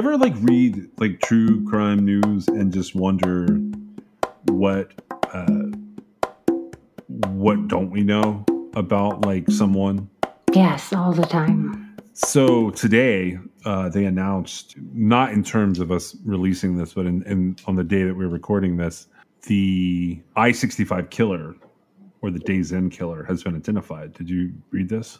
Ever like read like true crime news and just wonder what uh what don't we know about like someone? Yes, all the time. So today uh they announced not in terms of us releasing this, but in, in on the day that we're recording this, the I sixty five killer or the Days Inn killer has been identified. Did you read this?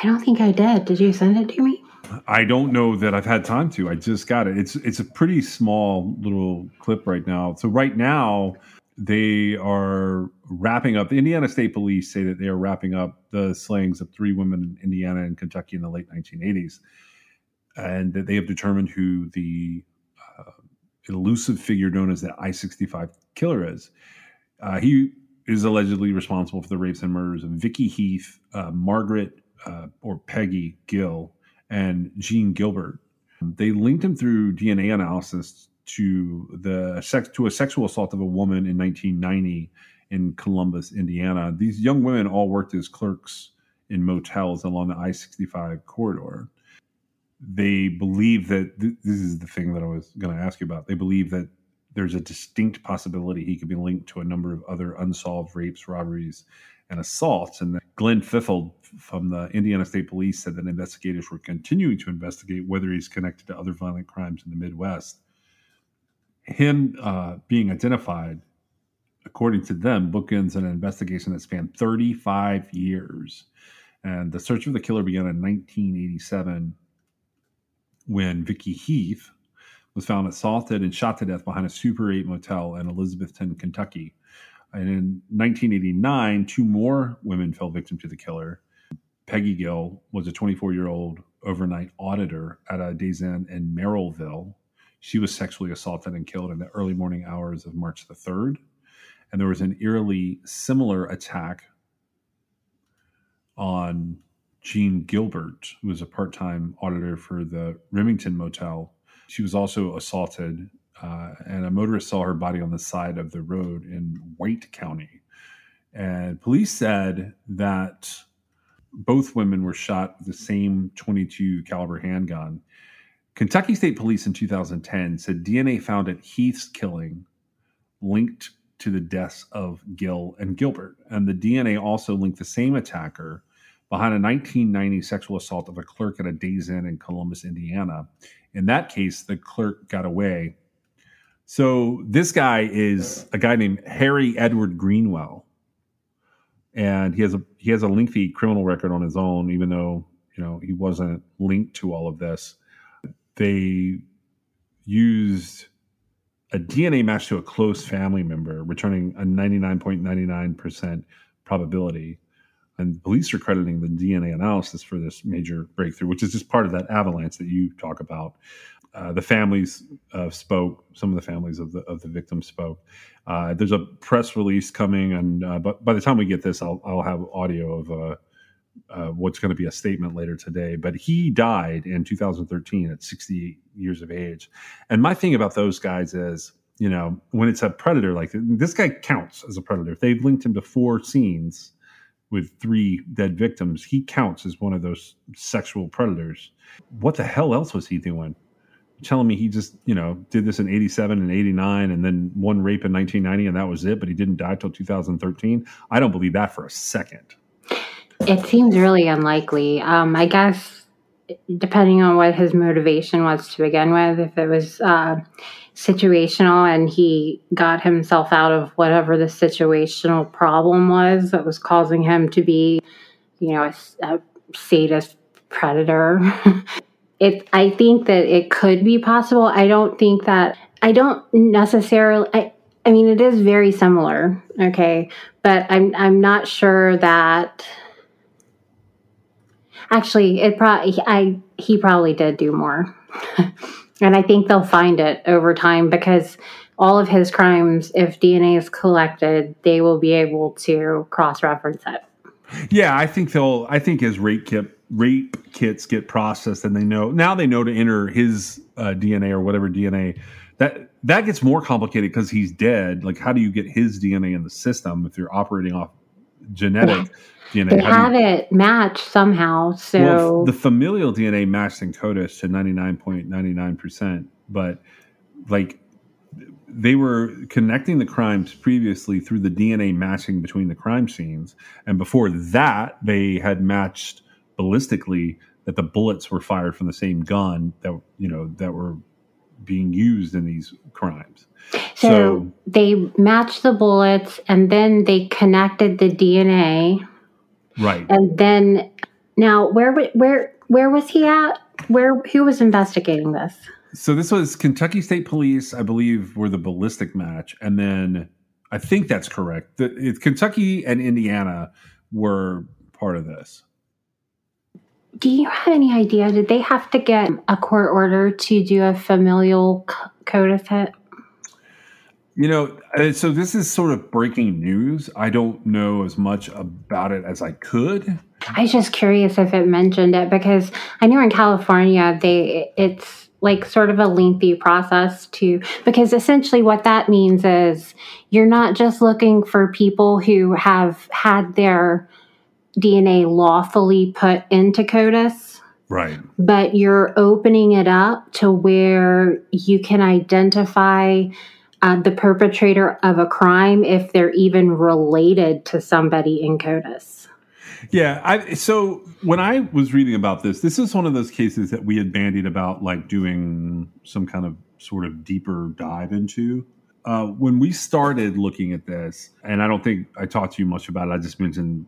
I don't think I did. Did you send it to me? I don't know that I've had time to. I just got it. It's it's a pretty small little clip right now. So right now they are wrapping up. The Indiana State Police say that they are wrapping up the slayings of three women in Indiana and Kentucky in the late 1980s, and that they have determined who the uh, elusive figure known as the I-65 killer is. Uh, he is allegedly responsible for the rapes and murders of Vicky Heath, uh, Margaret uh, or Peggy Gill, and Jean Gilbert. They linked him through DNA analysis to the sex to a sexual assault of a woman in 1990 in Columbus, Indiana. These young women all worked as clerks in motels along the I-65 corridor. They believe that th- this is the thing that I was going to ask you about. They believe that there's a distinct possibility he could be linked to a number of other unsolved rapes, robberies, and assault. And Glenn Fiffeld from the Indiana State Police said that investigators were continuing to investigate whether he's connected to other violent crimes in the Midwest. Him uh, being identified, according to them, bookends an investigation that spanned 35 years. And the search for the killer began in 1987 when Vicky Heath was found assaulted and shot to death behind a Super 8 motel in Elizabethtown, Kentucky. And in 1989, two more women fell victim to the killer. Peggy Gill was a 24 year old overnight auditor at a Days Inn in Merrillville. She was sexually assaulted and killed in the early morning hours of March the 3rd. And there was an eerily similar attack on Jean Gilbert, who was a part time auditor for the Remington Motel. She was also assaulted uh, and a motorist saw her body on the side of the road in White County. And police said that both women were shot with the same 22 caliber handgun. Kentucky State Police in 2010 said DNA found at Heath's killing linked to the deaths of Gill and Gilbert. And the DNA also linked the same attacker behind a 1990 sexual assault of a clerk at a Days Inn in Columbus, Indiana. In that case, the clerk got away so this guy is a guy named Harry Edward Greenwell, and he has a he has a lengthy criminal record on his own, even though you know he wasn't linked to all of this. They used a DNA match to a close family member, returning a ninety nine point ninety nine percent probability. And police are crediting the DNA analysis for this major breakthrough, which is just part of that avalanche that you talk about. Uh, the families uh, spoke. Some of the families of the of the victims spoke. Uh, there's a press release coming, and uh, but by the time we get this, I'll I'll have audio of uh, what's going to be a statement later today. But he died in 2013 at 68 years of age. And my thing about those guys is, you know, when it's a predator like this guy counts as a predator. If they've linked him to four scenes with three dead victims, he counts as one of those sexual predators. What the hell else was he doing? Telling me he just you know did this in 87 and 89 and then one rape in 1990 and that was it but he didn't die till 2013 i don't believe that for a second It seems really unlikely. Um, I guess depending on what his motivation was to begin with, if it was uh, situational and he got himself out of whatever the situational problem was that was causing him to be, you know, a, a sadist predator. it, I think that it could be possible. I don't think that. I don't necessarily. I, I mean, it is very similar. Okay, but I'm I'm not sure that. Actually, it probably I he probably did do more, and I think they'll find it over time because all of his crimes, if DNA is collected, they will be able to cross reference it. Yeah, I think they'll. I think as rate kit rape kits get processed, and they know now they know to enter his uh, DNA or whatever DNA that that gets more complicated because he's dead. Like, how do you get his DNA in the system if you're operating off genetic DNA? They have you- it matched somehow, so well, the familial DNA matched in CODIS to 99.99%, but like they were connecting the crimes previously through the DNA matching between the crime scenes. And before that, they had matched ballistically that the bullets were fired from the same gun that, you know, that were being used in these crimes. so, so- they matched the bullets, and then they connected the DNA, Right. and then now where where where was he at? Where who was investigating this? So this was Kentucky State Police, I believe, were the ballistic match, and then I think that's correct. The, it, Kentucky and Indiana were part of this. Do you have any idea? Did they have to get a court order to do a familial c- CODIS hit? You know, uh, so this is sort of breaking news. I don't know as much about it as I could. I was just curious if it mentioned it because I know in California they it's like sort of a lengthy process to because essentially what that means is you're not just looking for people who have had their DNA lawfully put into CODIS, Right. but you're opening it up to where you can identify uh, the perpetrator of a crime if they're even related to somebody in CODIS. Yeah. I, so when I was reading about this, this is one of those cases that we had bandied about, like doing some kind of sort of deeper dive into. Uh, when we started looking at this, and I don't think I talked to you much about it, I just mentioned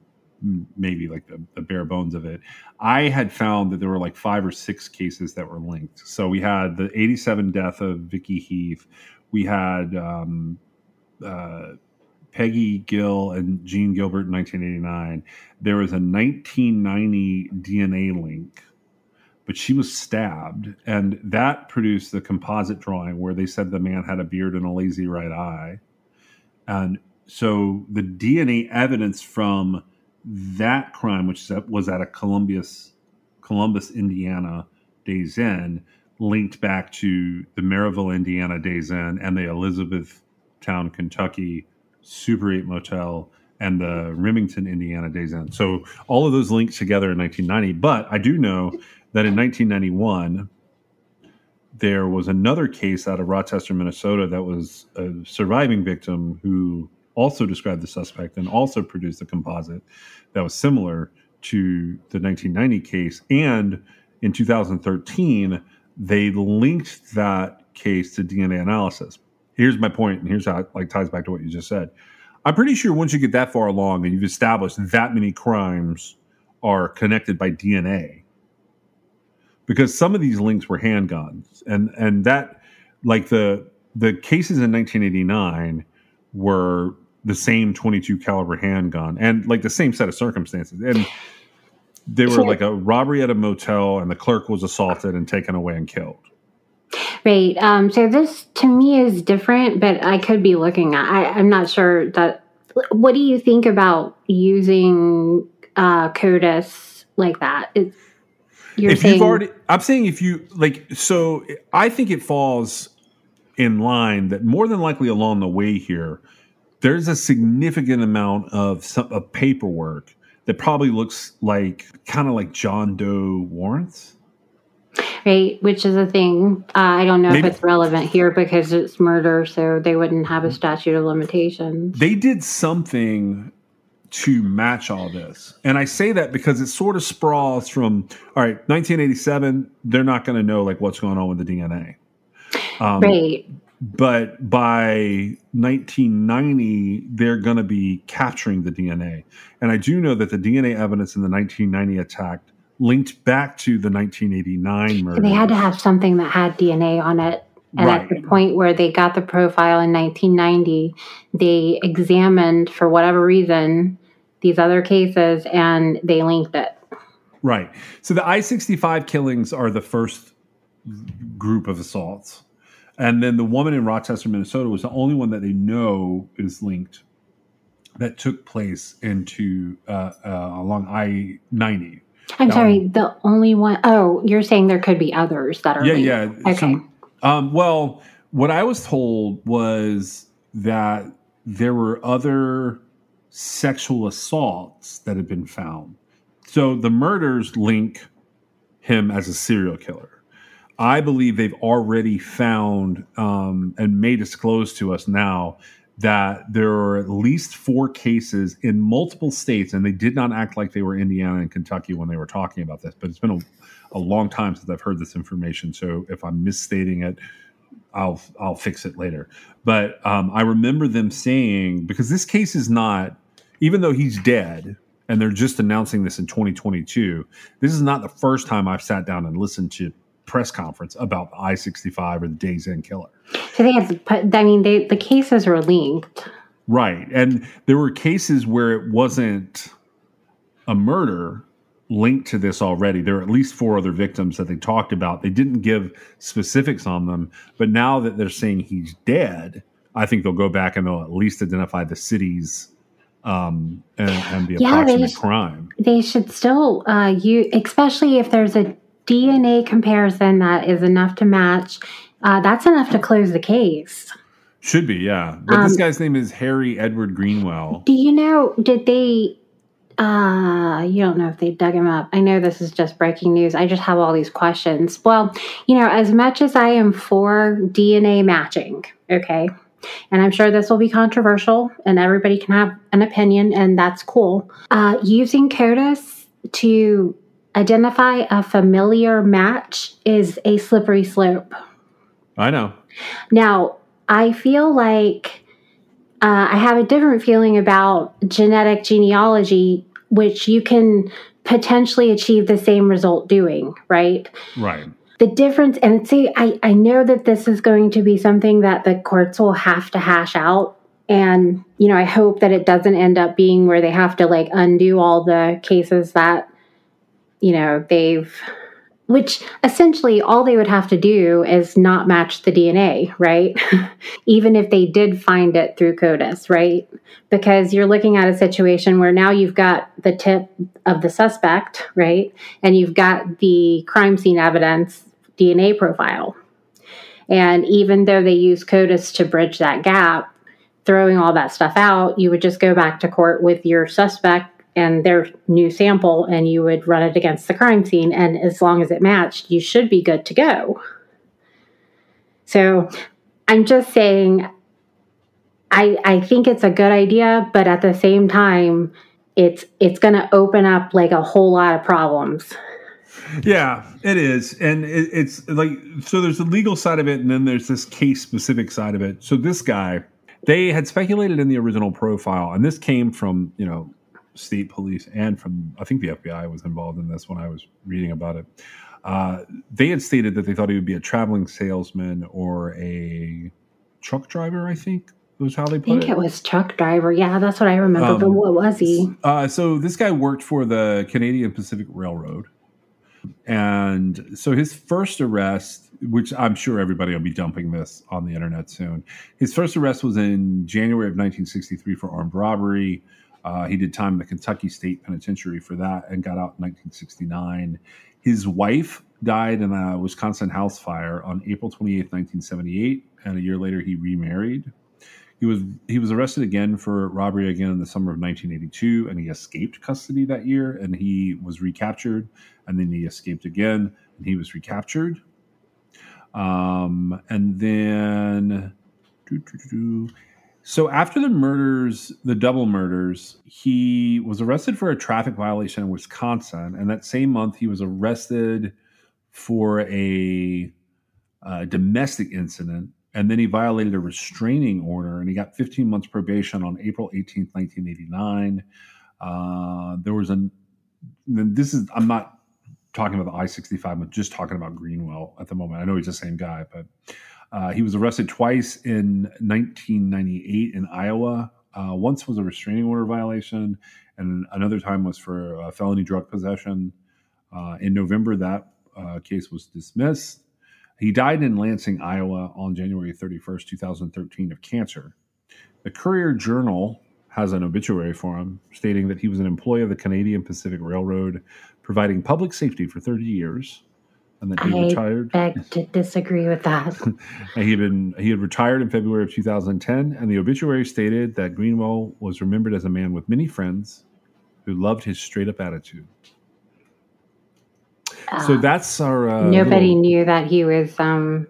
maybe like the, the bare bones of it. I had found that there were like five or six cases that were linked. So we had the 87 death of Vicky Heath. We had um, uh, Peggy Gill and Jean Gilbert in 1989. There was a 1990 DNA link, but she was stabbed, and that produced the composite drawing where they said the man had a beard and a lazy right eye. And so the DNA evidence from that crime, which was at a Columbus, Columbus, Indiana Days Inn, linked back to the Merrillville, Indiana Days Inn and the Elizabethtown, Kentucky Super 8 Motel and the Remington, Indiana Days Inn. So all of those linked together in 1990. But I do know that in 1991, there was another case out of Rochester, Minnesota that was a surviving victim who also described the suspect and also produced a composite that was similar to the 1990 case. And in 2013, they linked that case to DNA analysis. Here's my point, and here's how it like ties back to what you just said. I'm pretty sure once you get that far along and you've established that many crimes are connected by DNA, because some of these links were handguns, and and that like the the cases in 1989 were the same 22 caliber handgun and like the same set of circumstances and they were like a robbery at a motel and the clerk was assaulted and taken away and killed Right. Um, so this to me is different, but I could be looking at. I, I'm not sure that. What do you think about using uh, CODIS like that? It, you're if saying you've already i'm saying if you like so i think it falls in line that more than likely along the way here there's a significant amount of, some, of paperwork that probably looks like kind of like john doe warrants right, which is a thing. Uh, I don't know Maybe- if it's relevant here because it's murder, so they wouldn't have a statute of limitations. they did something to match all this. And I say that because it sort of sprawls from all right, 1987, they're not going to know like what's going on with the DNA. Um, right. But by 1990, they're going to be capturing the DNA. And I do know that the DNA evidence in the 1990 attack linked back to the 1989 murder. They had to have something that had DNA on it And Right. at the point where they got the profile in 1990, they examined, for whatever reason, these other cases and they linked it. Right. So the I 65 killings are the first group of assaults. And then the woman in Rochester, Minnesota was the only one that they know is linked that took place into uh, uh, along I 90. I'm Um, sorry, the only one oh, you're saying there could be others that are Yeah, linked. yeah. Okay. Um, well, what I was told was that there were other sexual assaults that had been found. So the murders link him as a serial killer. I believe they've already found um, and may disclose to us now that there are at least four cases in multiple states, and they did not act like they were Indiana and Kentucky when they were talking about this. But it's been a, a long time since I've heard this information, so if I'm misstating it, I'll I'll fix it later. But um, I remember them saying because this case is not, even though he's dead, and they're just announcing this in 2022. This is not the first time I've sat down and listened to press conference about the I-65 or the Days Inn killer. So they I mean, they, the cases were linked. Right. And there were cases where it wasn't a murder linked to this already. There are at least four other victims that they talked about. They didn't give specifics on them, but now that they're saying he's dead, I think they'll go back and they'll at least identify the cities um, and, and the Yeah, they sh- crime. They should still, uh, you, especially if there's a DNA comparison that is enough to match. Uh, that's enough to close the case. Should be, yeah. But this Um, guy's name is Harry Edward Greenwell. Do you know? Did they? Uh, you don't know if they dug him up. I know this is just breaking news. I just have all these questions. Well, you know, as much as I am for DNA matching, okay, and I'm sure this will be controversial, and everybody can have an opinion, and that's cool. Uh, using CODIS to identify a familiar match is a slippery slope. I know. Now, I feel like uh, I have a different feeling about genetic genealogy, which you can potentially achieve the same result doing, right? Right. The difference, and see, I, I know that this is going to be something that the courts will have to hash out. And, you know, I hope that it doesn't end up being where they have to like undo all the cases that, you know, they've, which essentially all they would have to do is not match the DNA, right? Even if they did find it through CODIS, right? Because you're looking at a situation where now you've got the tip of the suspect, right? And you've got the crime scene evidence DNA profile. And even though they use CODIS to bridge that gap, throwing all that stuff out, you would just go back to court with your suspect and their new sample and you would run it against the crime scene. And as long as it matched, you should be good to go. So I'm just saying, I, I think it's a good idea, but at the same time, it's it's going to open up like a whole lot of problems. Yeah, it is, and it, it's like so. There's the legal side of it, and then there's this case specific side of it. So this guy, they had speculated in the original profile, and this came from you know state police and from I think the FBI was involved in this when I was reading about it. Uh, they had stated that they thought he would be a traveling salesman or a truck driver. I think was how they put it. I think it was truck driver. Yeah, that's what I remember. but Um, what was he? Uh, so this guy worked for the Canadian Pacific Railroad, and so his first arrest, which I'm sure everybody will be dumping this on the internet soon. His first arrest was in January of 1963 for armed robbery. Uh, he did time in the Kentucky State Penitentiary for that and got out in 1969. His wife died in a Wisconsin house fire on April 28, 1978, and a year later he remarried. He was he was arrested again for robbery again in the summer of 1982, and he escaped custody that year. And he was recaptured, and then he escaped again, and he was recaptured. Um, and then. So after the murders, the double murders, he was arrested for a traffic violation in Wisconsin, and that same month he was arrested for a uh, domestic incident and then he violated a restraining order and he got 15 months probation on April 18th, 1989. Uh, there was then this is, I'm not talking about the I 65, I'm just talking about Greenwell at the moment. I know he's the same guy, but Uh, he was arrested twice in 1998 in Iowa. Uh, once was a restraining order violation, and another time was for felony drug possession. Uh, in November, that uh, case was dismissed. He died in Lansing, Iowa on January 31st, 2013, of cancer. The Courier Journal has an obituary for him stating that he was an employee of the Canadian Pacific Railroad, providing public safety for 30 years and that he I retired. beg to disagree with that. he had been he had retired in February of 2010, and the obituary stated that Greenwell was remembered as a man with many friends who loved his straight up attitude. so Uh, that's our uh, Nobody little- knew that he was um,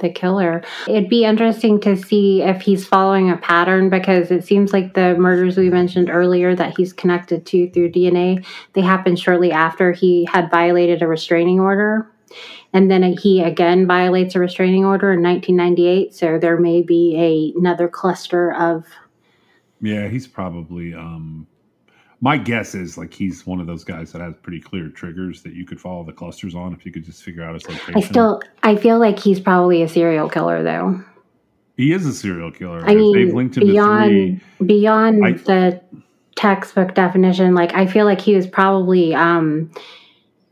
the killer. It'd be interesting to see if he's following a pattern because it seems like the murders we mentioned earlier that he's connected to through DNA, they happened shortly after he had violated a restraining order. And then he again violates a restraining order in 1998. So there may be a, another cluster of. Yeah, he's probably. Um, my guess is like he's one of those guys that has pretty clear triggers that you could follow the clusters on if you could just figure out his location. I still, I feel like he's probably a serial killer though. he is a serial killer. I mean, they've linked him to beyond three. beyond I- the textbook definition, like I feel like he was probably um,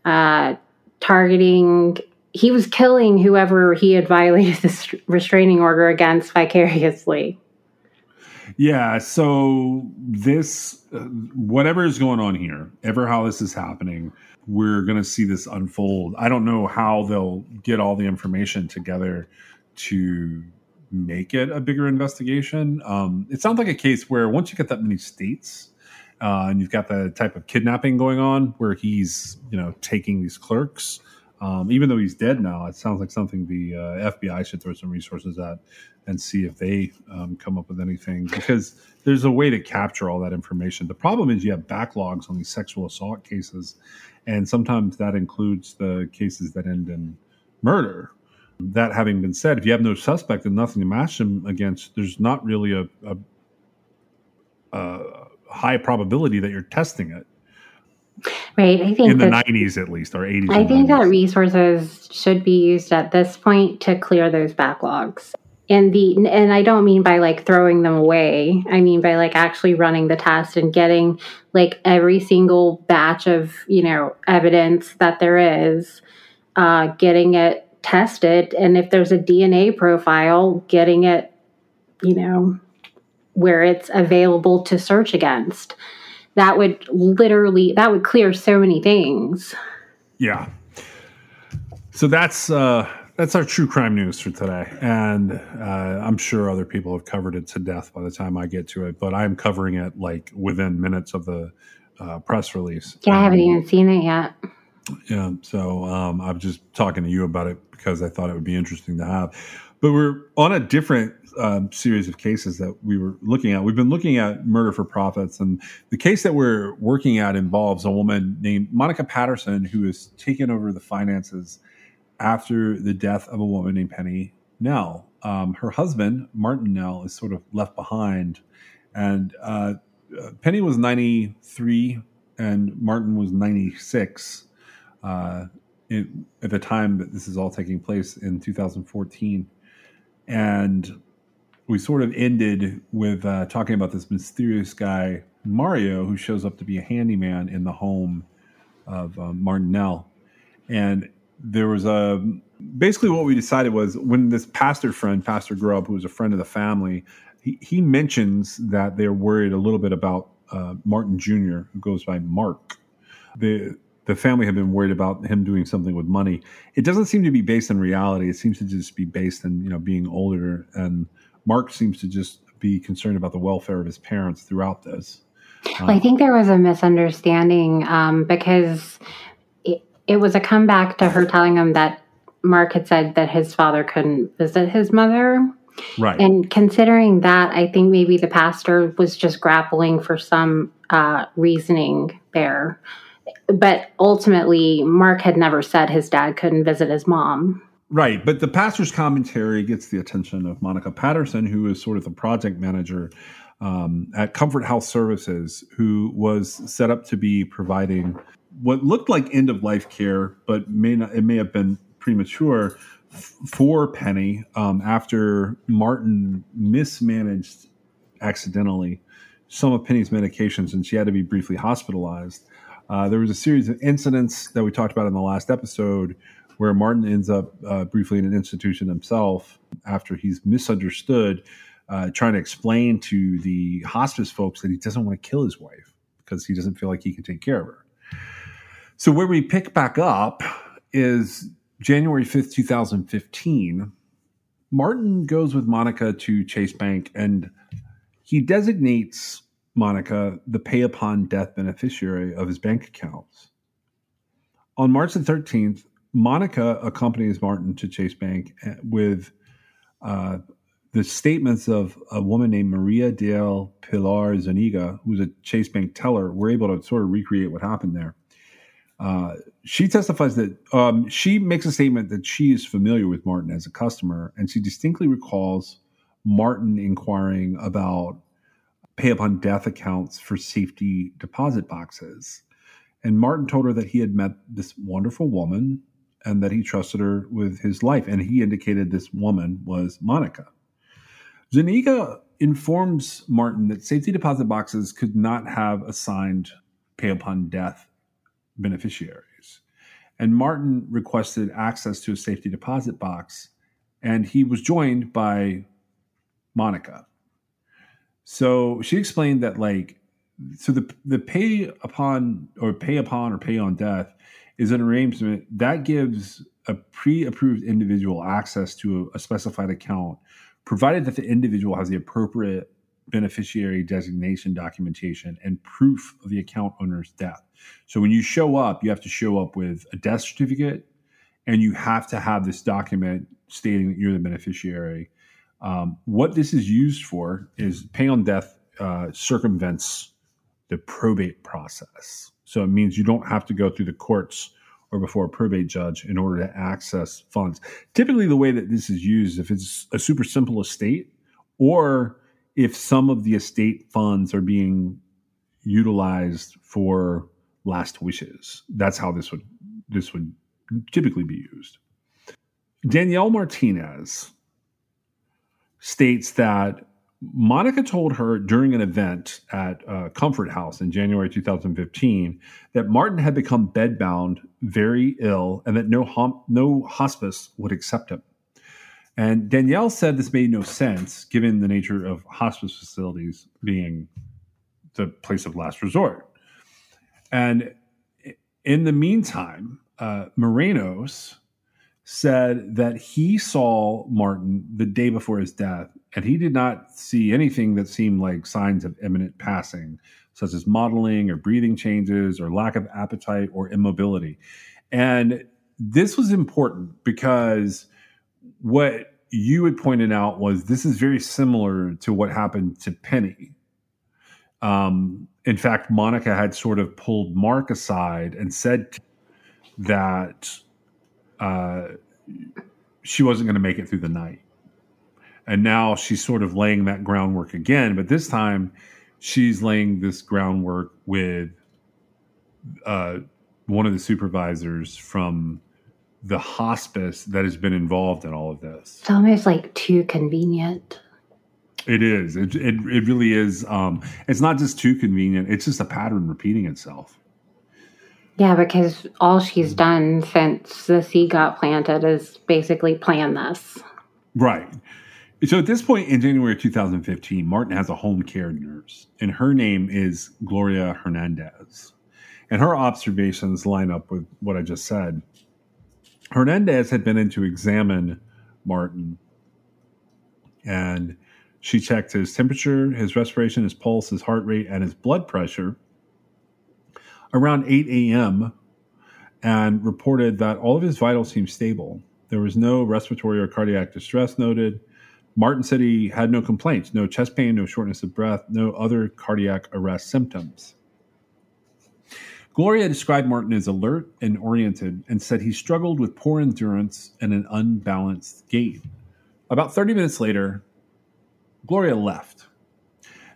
uh, targeting. He was killing whoever he had violated this restraining order against vicariously. Yeah, so this, uh, whatever is going on here, ever how this is happening, we're going to see this unfold. I don't know how they'll get all the information together to make it a bigger investigation. Um, it sounds like a case where once you get that many states, uh, and you've got the type of kidnapping going on where he's, you know, taking these clerks. Um, even though he's dead now, it sounds like something the uh, FBI should throw some resources at and see if they um, come up with anything because there's a way to capture all that information. The problem is you have backlogs on these sexual assault cases, and sometimes that includes the cases that end in murder. That having been said, if you have no suspect and nothing to match them against, there's not really a, a, a high probability that you're testing it Right. I think in the that 90s at least or 80s. I think that resources should be used at this point to clear those backlogs. And the and I don't mean by like throwing them away. I mean by like actually running the test and getting like every single batch of, you know, evidence that there is, uh, getting it tested. And if there's a DNA profile, getting it, you know, where it's available to search against. That would literally that would clear so many things. Yeah. So that's uh, that's our true crime news for today, and uh, I'm sure other people have covered it to death by the time I get to it. But I'm covering it like within minutes of the uh, press release. Yeah, I haven't Um, even seen it yet. Yeah, so um, I'm just talking to you about it because I thought it would be interesting to have. But we're on a different um, series of cases that we were looking at. We've been looking at murder for profits, and the case that we're working at involves a woman named Monica Patterson who has taken over the finances after the death of a woman named Penny Nell. Um, her husband, Martin Nell, is sort of left behind, and uh, Penny was 93 and Martin was 96 uh, in, at the time that this is all taking place in 2014. And we sort of ended with uh, talking about this mysterious guy, Mario, who shows up to be a handyman in the home of um, Martin Nell. And there was a basically what we decided was when this pastor friend, Pastor Grubb, who was a friend of the family, he, he mentions that they're worried a little bit about uh, Martin Jr., who goes by Mark. The the family had been worried about him doing something with money. It doesn't seem to be based in reality. It seems to just be based in you know being older. And Mark seems to just be concerned about the welfare of his parents throughout this. Well, I think there was a misunderstanding um, because it, it was a comeback to her telling him that Mark had said that his father couldn't visit his mother. Right. And considering that, I think maybe the pastor was just grappling for some uh, reasoning there. But ultimately, Mark had never said his dad couldn't visit his mom. Right, but the pastor's commentary gets the attention of Monica Patterson, who is sort of the project manager um, at Comfort Health Services, who was set up to be providing what looked like end of life care, but may not. It may have been premature for Penny um, after Martin mismanaged accidentally some of Penny's medications and she had to be briefly hospitalized. Uh, there was a series of incidents that we talked about in the last episode where Martin ends up uh, briefly in an institution himself after he's misunderstood, uh, trying to explain to the hospice folks that he doesn't want to kill his wife because he doesn't feel like he can take care of her. So, where we pick back up is January 5th, 2015. Martin goes with Monica to Chase Bank and he designates Monica the pay upon death beneficiary of his bank accounts. On March the 13th, Monica accompanies Martin to Chase Bank eh, with uh, the statements of a woman named Maria del Pilar Zuniga, who's a Chase Bank teller. We're able to sort of recreate what happened there. Uh, she testifies that um, she makes a statement that she is familiar with Martin as a customer, and she distinctly recalls Martin inquiring about pay upon death accounts for safety deposit boxes. And Martin told her that he had met this wonderful woman and that he trusted her with his life. And he indicated this woman was Monica. Zuniga informs Martin that safety deposit boxes could not have assigned pay upon death beneficiaries. And Martin requested access to a safety deposit box, and he was joined by Monica. So she explained that, like, so the the pay upon or pay upon or pay on death is an arrangement that gives a pre-approved individual access to a, a specified account, provided that the individual has the appropriate beneficiary designation documentation and proof of the account owner's death. So when you show up, you have to show up with a death certificate and you have to have this document stating that you're the beneficiary. Um, what this is used for is pay on death uh, circumvents the probate process. So it means you don't have to go through the courts or before a probate judge in order to access funds. Typically, the way that this is used, if it's a super simple estate, or if some of the estate funds are being utilized for last wishes, that's how this would this would typically be used. Danielle Martinez states that Monica told her during an event at uh, Comfort House in January 2015 that Martin had become bedbound, very ill, and that no, hom- no hospice would accept him. And Danielle said this made no sense given the nature of hospice facilities being the place of last resort. And in the meantime, uh, Morenos said that he saw Martin the day before his death, and he did not see anything that seemed like signs of imminent passing, such as mottling or breathing changes or lack of appetite or immobility. And this was important because what you had pointed out was this is very similar to what happened to Penny. Um, in fact, Monica had sort of pulled Mark aside and said that uh, she wasn't going to make it through the night. And now she's sort of laying that groundwork again, but this time she's laying this groundwork with uh, one of the supervisors from the hospice that has been involved in all of this. It's almost like too convenient. It is. It, it, it really is. Um, it's not just too convenient, it's just a pattern repeating itself. Yeah, because all she's done since the seed got planted is basically plan this. Right. So at this point in January 2015, Martin has a home care nurse, and her name is Gloria Hernandez. And her observations line up with what I just said. Hernandez had been in to examine Martin, and she checked his temperature, his respiration, his pulse, his heart rate, and his blood pressure around 8 a.m. and reported that all of his vitals seemed stable. There was no respiratory or cardiac distress noted. Martin said he had no complaints, no chest pain, no shortness of breath, no other cardiac arrest symptoms. Gloria described Martin as alert and oriented and said he struggled with poor endurance and an unbalanced gait. About 30 minutes later, Gloria left.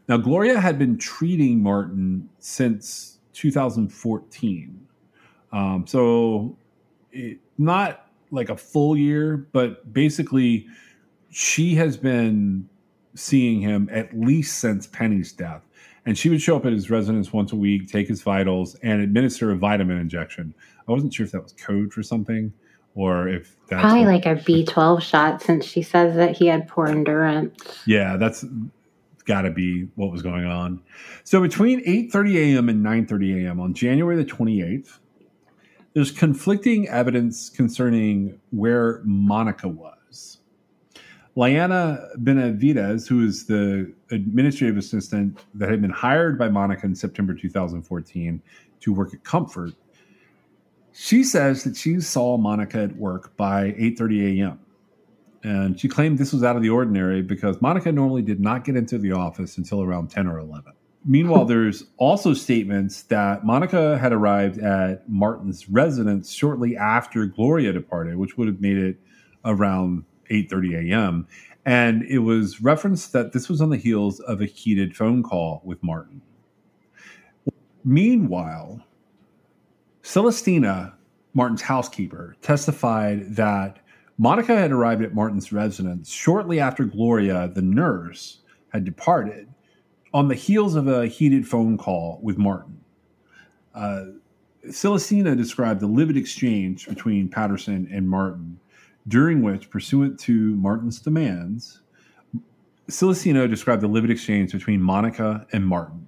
Now, Gloria had been treating Martin since 2014. Um, so, it, not like a full year, but basically, she has been seeing him at least since Penny's death. And she would show up at his residence once a week, take his vitals, and administer a vitamin injection. I wasn't sure if that was code for something or if that's probably what, like a B12 shot since she says that he had poor endurance. Yeah, that's got to be what was going on. So between 8:30 a.m. and 9:30 a.m. on January the 28th, there's conflicting evidence concerning where Monica was. Liana Benavides, who is the administrative assistant that had been hired by Monica in September 2014 to work at Comfort, she says that she saw Monica at work by 8:30 a.m. And she claimed this was out of the ordinary because Monica normally did not get into the office until around 10 or 11. Meanwhile, hmm. there's also statements that Monica had arrived at Martin's residence shortly after Gloria departed, which would have made it around 8:30 a.m. And it was referenced that this was on the heels of a heated phone call with Martin. Meanwhile, Celestina, Martin's housekeeper, testified that Monica had arrived at Martin's residence shortly after Gloria, the nurse, had departed on the heels of a heated phone call with Martin. Uh, Celestina described the livid exchange between Patterson and Martin, during which, pursuant to Martin's demands, Celestina described the livid exchange between Monica and Martin,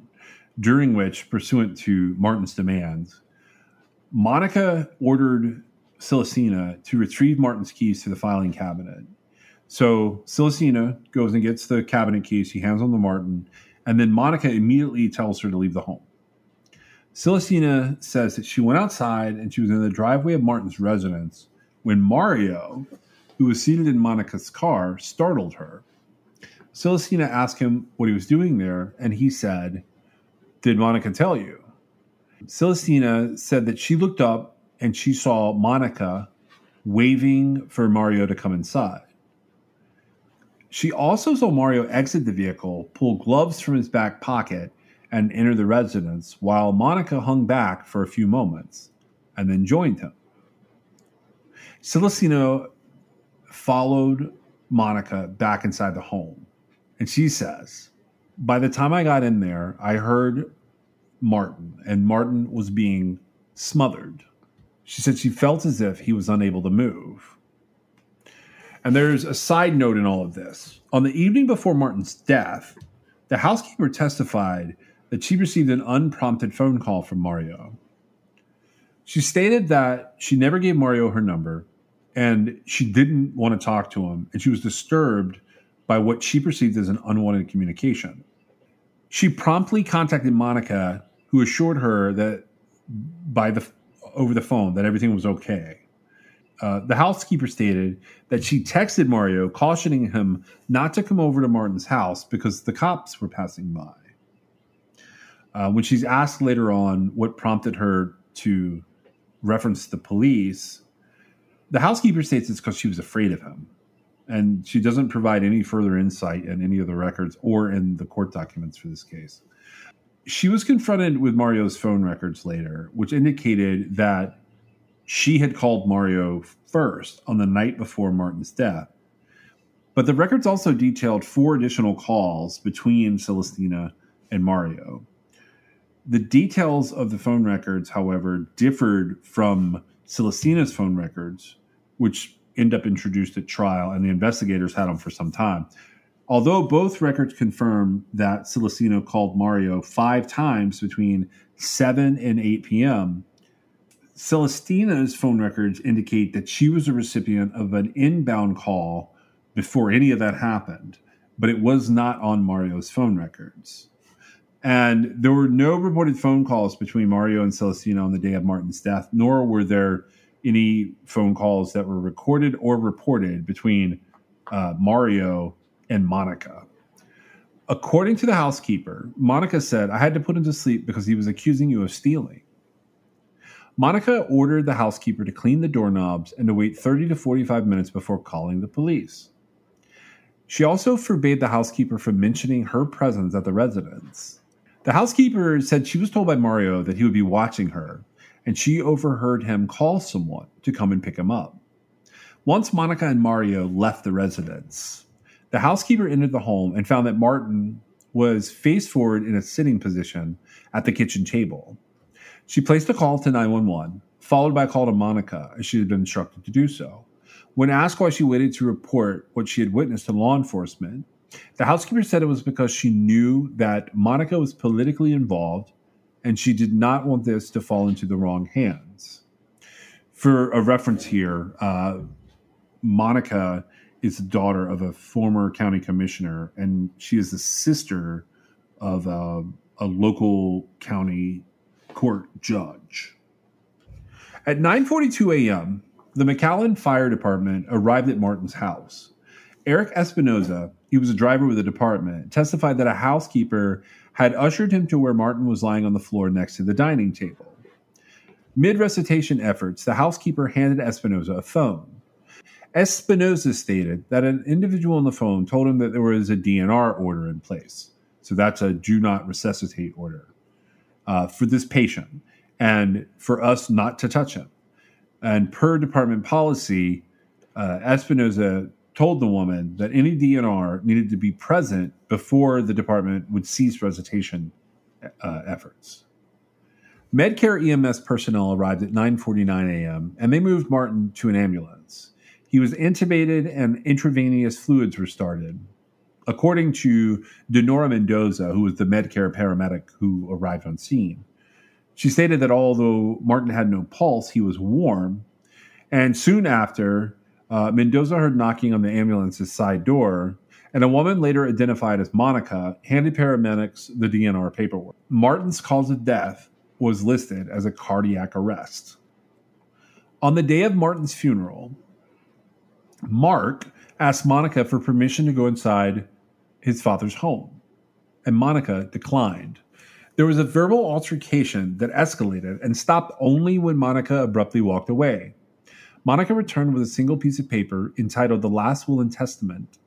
during which, pursuant to Martin's demands, Monica ordered Celestina to retrieve Martin's keys to the filing cabinet. So Celestina goes and gets the cabinet keys. She hands them to Martin, and then Monica immediately tells her to leave the home. Celestina says that she went outside and she was in the driveway of Martin's residence when Mario, who was seated in Monica's car, startled her. Celestina asked him what he was doing there, and he said, Did Monica tell you? Celestina said that she looked up and she saw Monica waving for Mario to come inside. She also saw Mario exit the vehicle, pull gloves from his back pocket, and enter the residence while Monica hung back for a few moments and then joined him. Celestina followed Monica back inside the home, and she says, By the time I got in there, I heard Martin, and Martin was being smothered. She said she felt as if he was unable to move. And there's a side note in all of this. On the evening before Martin's death, the housekeeper testified that she received an unprompted phone call from Mario. She stated that she never gave Mario her number and she didn't want to talk to him, and she was disturbed by what she perceived as an unwanted communication. She promptly contacted Monica who assured her that by the over the phone that everything was okay. Uh, the housekeeper stated that she texted Mario, cautioning him not to come over to Martin's house because the cops were passing by. Uh, when she's asked later on what prompted her to reference the police, the housekeeper states it's because she was afraid of him. And she doesn't provide any further insight in any of the records or in the court documents for this case she was confronted with Mario's phone records later, which indicated that she had called Mario first on the night before Martin's death. But the records also detailed four additional calls between Celestina and Mario. The details of the phone records, however, differed from Celestina's phone records, which end up introduced at trial, and the investigators had them for some time. Although both records confirm that Celestina called Mario five times between 7 and 8 p.m., Celestina's phone records indicate that she was a recipient of an inbound call before any of that happened, but it was not on Mario's phone records. And there were no reported phone calls between Mario and Celestina on the day of Martin's death, nor were there any phone calls that were recorded or reported between uh, Mario and Monica. According to the housekeeper, Monica said, I had to put him to sleep because he was accusing you of stealing. Monica ordered the housekeeper to clean the doorknobs and to wait 30 to 45 minutes before calling the police. She also forbade the housekeeper from mentioning her presence at the residence. The housekeeper said she was told by Mario that he would be watching her, and she overheard him call someone to come and pick him up. Once Monica and Mario left the residence, the housekeeper entered the home and found that Martin was face forward in a sitting position at the kitchen table. She placed a call to 911, followed by a call to Monica, as she had been instructed to do so. When asked why she waited to report what she had witnessed to law enforcement, the housekeeper said it was because she knew that Monica was politically involved and she did not want this to fall into the wrong hands. For a reference here, uh, Monica is the daughter of a former county commissioner, and she is the sister of a, a local county court judge. At 9:42 a.m., the McAllen Fire Department arrived at Martin's house. Eric Espinoza, he was a driver with the department, testified that a housekeeper had ushered him to where Martin was lying on the floor next to the dining table. Mid resuscitation efforts, the housekeeper handed Espinoza a phone. Espinoza stated that an individual on the phone told him that there was a DNR order in place. So that's a do not resuscitate order uh, for this patient and for us not to touch him. And per department policy, uh, Espinoza told the woman that any DNR needed to be present before the department would cease resuscitation uh, efforts. Medcare EMS personnel arrived at 9:49 a.m. and they moved Martin to an ambulance. He was intubated and intravenous fluids were started. According to Denora Mendoza, who was the Medcare paramedic who arrived on scene, she stated that although Martin had no pulse, he was warm. And soon after, uh, Mendoza heard knocking on the ambulance's side door, and a woman later identified as Monica handed paramedics the DNR paperwork. Martin's cause of death was listed as a cardiac arrest. On the day of Martin's funeral, Mark asked Monica for permission to go inside his father's home, and Monica declined. There was a verbal altercation that escalated and stopped only when Monica abruptly walked away. Monica returned with a single piece of paper entitled The Last Will and Testament.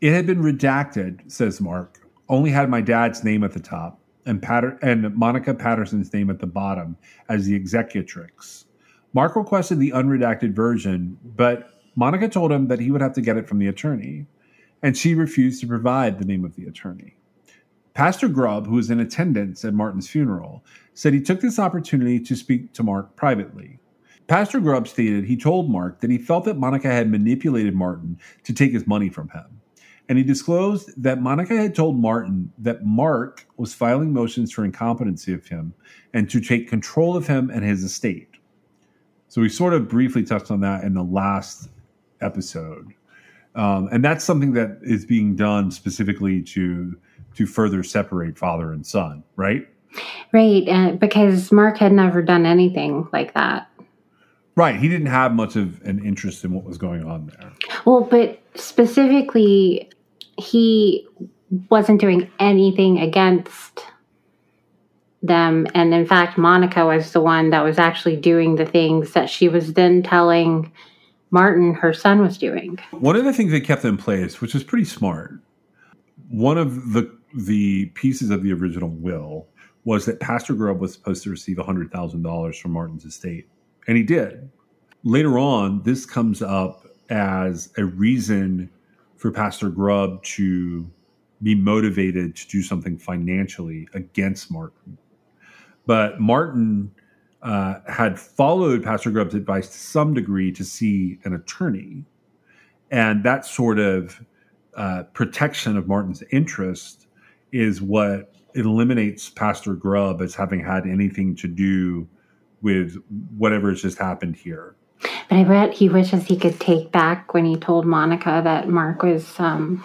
It had been redacted, says Mark, only had my dad's name at the top and, Patter- and Monica Patterson's name at the bottom as the executrix. Mark requested the unredacted version, but Monica told him that he would have to get it from the attorney, and she refused to provide the name of the attorney. Pastor Grubb, who was in attendance at Martin's funeral, said he took this opportunity to speak to Mark privately. Pastor Grubb stated he told Mark that he felt that Monica had manipulated Martin to take his money from him. And he disclosed that Monica had told Martin that Mark was filing motions for incompetency of him and to take control of him and his estate. So we sort of briefly touched on that in the last episode. Um, and that's something that is being done specifically to to further separate father and son, right? Right, uh, because Mark had never done anything like that. Right, he didn't have much of an interest in what was going on there. Well, but specifically, he wasn't doing anything against them. And in fact, Monica was the one that was actually doing the things that she was then telling Martin, her son, was doing. One of the things they kept in place, which is pretty smart, one of the the pieces of the original will was that Pastor Grubb was supposed to receive $100,000 from Martin's estate, and he did. Later on, this comes up as a reason for Pastor Grubb to be motivated to do something financially against Martin. But Martin uh, had followed Pastor Grubb's advice to some degree to see an attorney. And that sort of uh, protection of Martin's interest is what eliminates Pastor Grubb as having had anything to do with whatever has just happened here. But I bet he wishes he could take back when he told Monica that Mark was um,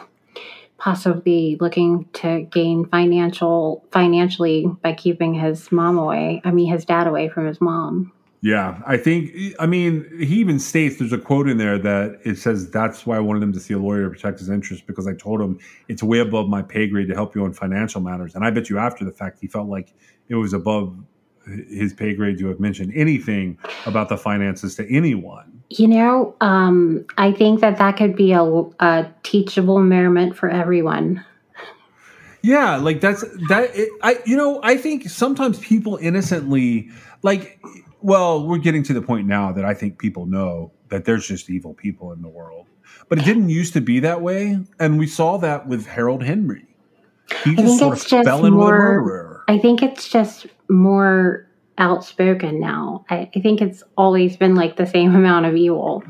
possibly looking to gain financial financially by keeping his mom away. I mean, his dad away from his mom. Yeah, I think. I mean, he even states there's a quote in there that it says that's why I wanted him to see a lawyer to protect his interests because I told him it's way above my pay grade to help you on financial matters. And I bet you after the fact he felt like it was above his pay grade to have mentioned anything about the finances to anyone. You know, um, I think that that could be a, a teachable merriment for everyone. Yeah, like that's that. It, I you know I think sometimes people innocently like. Well, we're getting to the point now that I think people know that there's just evil people in the world, but it didn't used to be that way, and we saw that with Harold Henry. He just sort of fell in with a murderer. I think it's just more outspoken now. I, I think it's always been like the same amount of evil.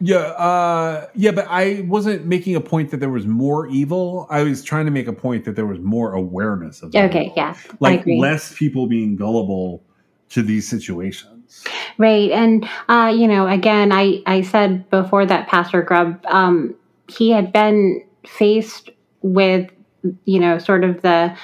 Yeah, uh, yeah, but I wasn't making a point that there was more evil. I was trying to make a point that there was more awareness of. Okay, evil. yeah, like less people being gullible to these situations. Right, and uh, you know, again, I I said before that Pastor Grubb, um, he had been faced with, you know, sort of the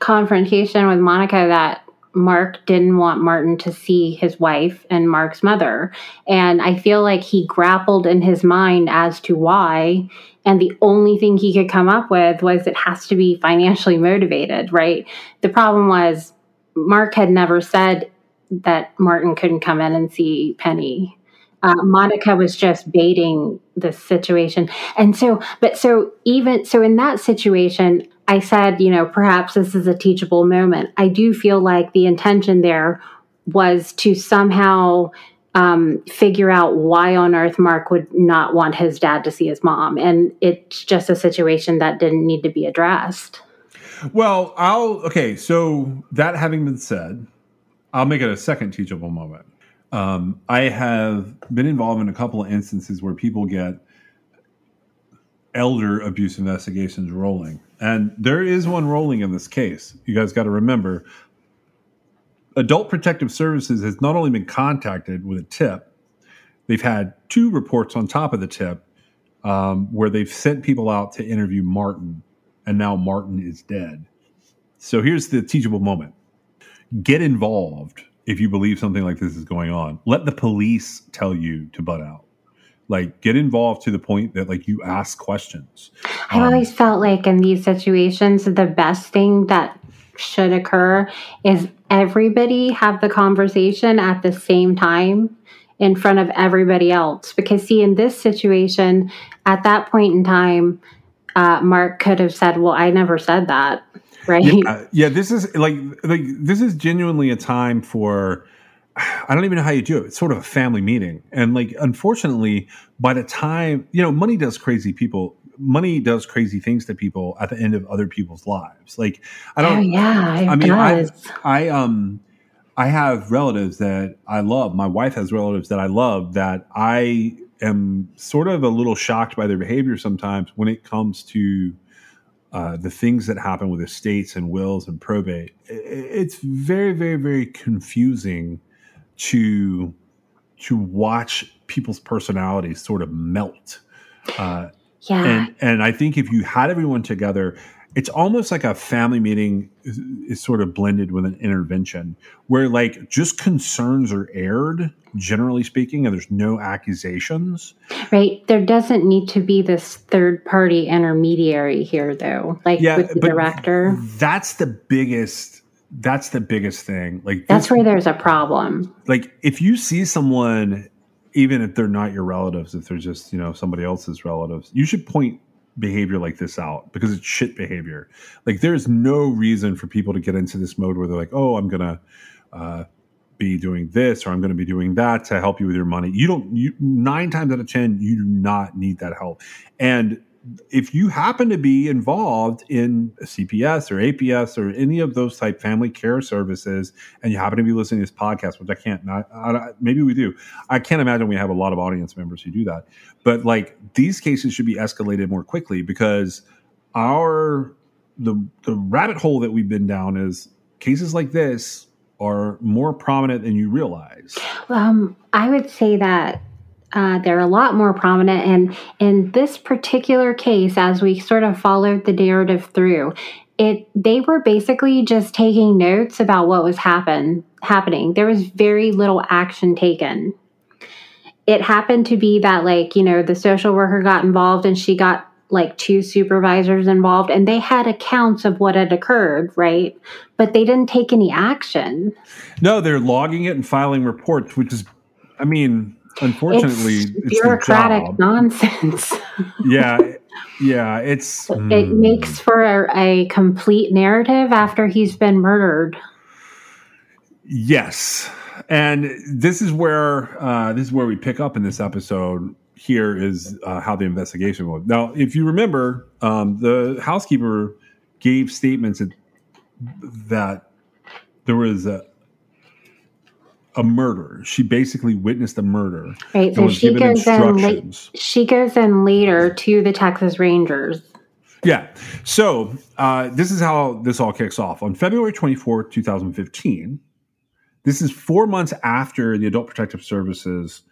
confrontation with Monica that Mark didn't want Martin to see his wife and Mark's mother. And I feel like he grappled in his mind as to why. And the only thing he could come up with was it has to be financially motivated, right? The problem was Mark had never said that Martin couldn't come in and see Penny. Uh, Monica was just baiting the situation. And so, but so even so in that situation, I said, you know, perhaps this is a teachable moment. I do feel like the intention there was to somehow um, figure out why on earth Mark would not want his dad to see his mom. And it's just a situation that didn't need to be addressed. Well, I'll, okay, so that having been said, I'll make it a second teachable moment. Um, I have been involved in a couple of instances where people get elder abuse investigations rolling. And there is one rolling in this case. You guys got to remember Adult Protective Services has not only been contacted with a tip, they've had two reports on top of the tip um, where they've sent people out to interview Martin, and now Martin is dead. So here's the teachable moment get involved if you believe something like this is going on. Let the police tell you to butt out like get involved to the point that like you ask questions. I um, always felt like in these situations the best thing that should occur is everybody have the conversation at the same time in front of everybody else. Because see in this situation at that point in time uh, mark could have said well i never said that right? yeah, yeah this is like like this is genuinely a time for I don't even know how you do it. It's sort of a family meeting. And like, unfortunately, by the time, you know, money does crazy people, money does crazy things to people at the end of other people's lives. Like, I don't, oh, yeah, I mean, I, I, um, I have relatives that I love. My wife has relatives that I love that I am sort of a little shocked by their behavior sometimes when it comes to uh, the things that happen with estates and wills and probate. It's very, very, very confusing to to watch people's personalities sort of melt. Uh, yeah, and and I think if you had everyone together, it's almost like a family meeting is, is, sort of blended with an intervention where like just concerns are aired generally speaking and there's no accusations. Right. There doesn't need to be this third party intermediary here though like yeah, with the director. that's the biggest that's the biggest thing. Like that's this, where there's a problem. Like if you see someone, even if they're not your relatives, if they're just you know somebody else's relatives, you should point behavior like this out because it's shit behavior. Like there's no reason for people to get into this mode where they're like, oh, I'm gonna. Uh, be doing this or I'm going to be doing that to help you with your money. You don't you 9 times out of 10 you do not need that help. And if you happen to be involved in CPS or APS or any of those type family care services, and you happen to be listening to this podcast, which I can't, not, I, maybe we do. I can't imagine we have a lot of audience members who do that. But like these cases should be escalated more quickly because our the the rabbit hole that we've been down is cases like this are more prominent than you realize. Um, I would say that uh, they're a lot more prominent. And in this particular case, as we sort of followed the narrative through, it they were basically just taking notes about what was happen happening. There was very little action taken. It happened to be that like, you know, the social worker got involved and she got like two supervisors involved and they had accounts of what had occurred, right? But they didn't take any action. No, they're logging it and filing reports, which is I mean, unfortunately, it's, it's bureaucratic nonsense. yeah, Yeah, it's it mm. makes for a, a complete narrative after he's been murdered. Yes, and this is where uh, this is where we pick up in this episode. Here is uh, how the investigation went Now, if you remember, um, the housekeeper gave statements that, that there was a, a murder. She basically witnessed a murder. Right. So she goes in. La- she goes in later to the Texas Rangers. Yeah. So uh, this is how this all kicks off on February twenty fourth, two thousand fifteen. This is four months after the Adult Protective Services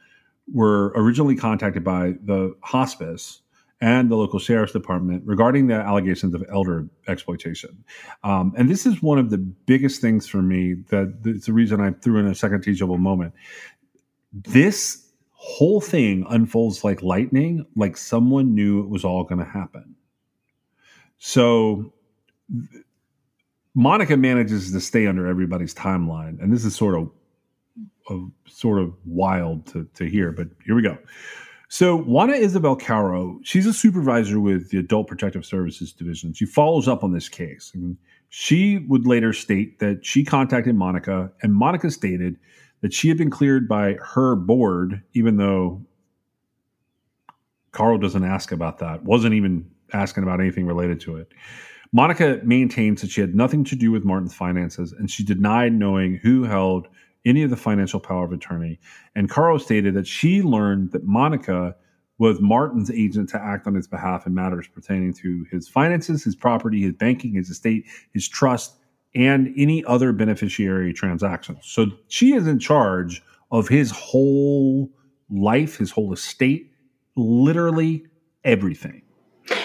were originally contacted by the hospice and the local sheriff's department regarding the allegations of elder exploitation. Um, and this is one of the biggest things for me that it's the reason I threw in a second teachable moment. This whole thing unfolds like lightning, like someone knew it was all going to happen. So Monica manages to stay under everybody's timeline, and this is sort of, of sort of wild to, to hear, but here we go. So Juana Isabel Caro, she's a supervisor with the Adult Protective Services Division. She follows up on this case. And she would later state that she contacted Monica, and Monica stated that she had been cleared by her board, even though Caro doesn't ask about that, wasn't even asking about anything related to it. Monica maintains that she had nothing to do with Martin's finances, and she denied knowing who held any of the financial power of attorney. And Caro stated that she learned that Monica was Martin's agent to act on his behalf in matters pertaining to his finances, his property, his banking, his estate, his trust, and any other beneficiary transactions. So she is in charge of his whole life, his whole estate, literally everything.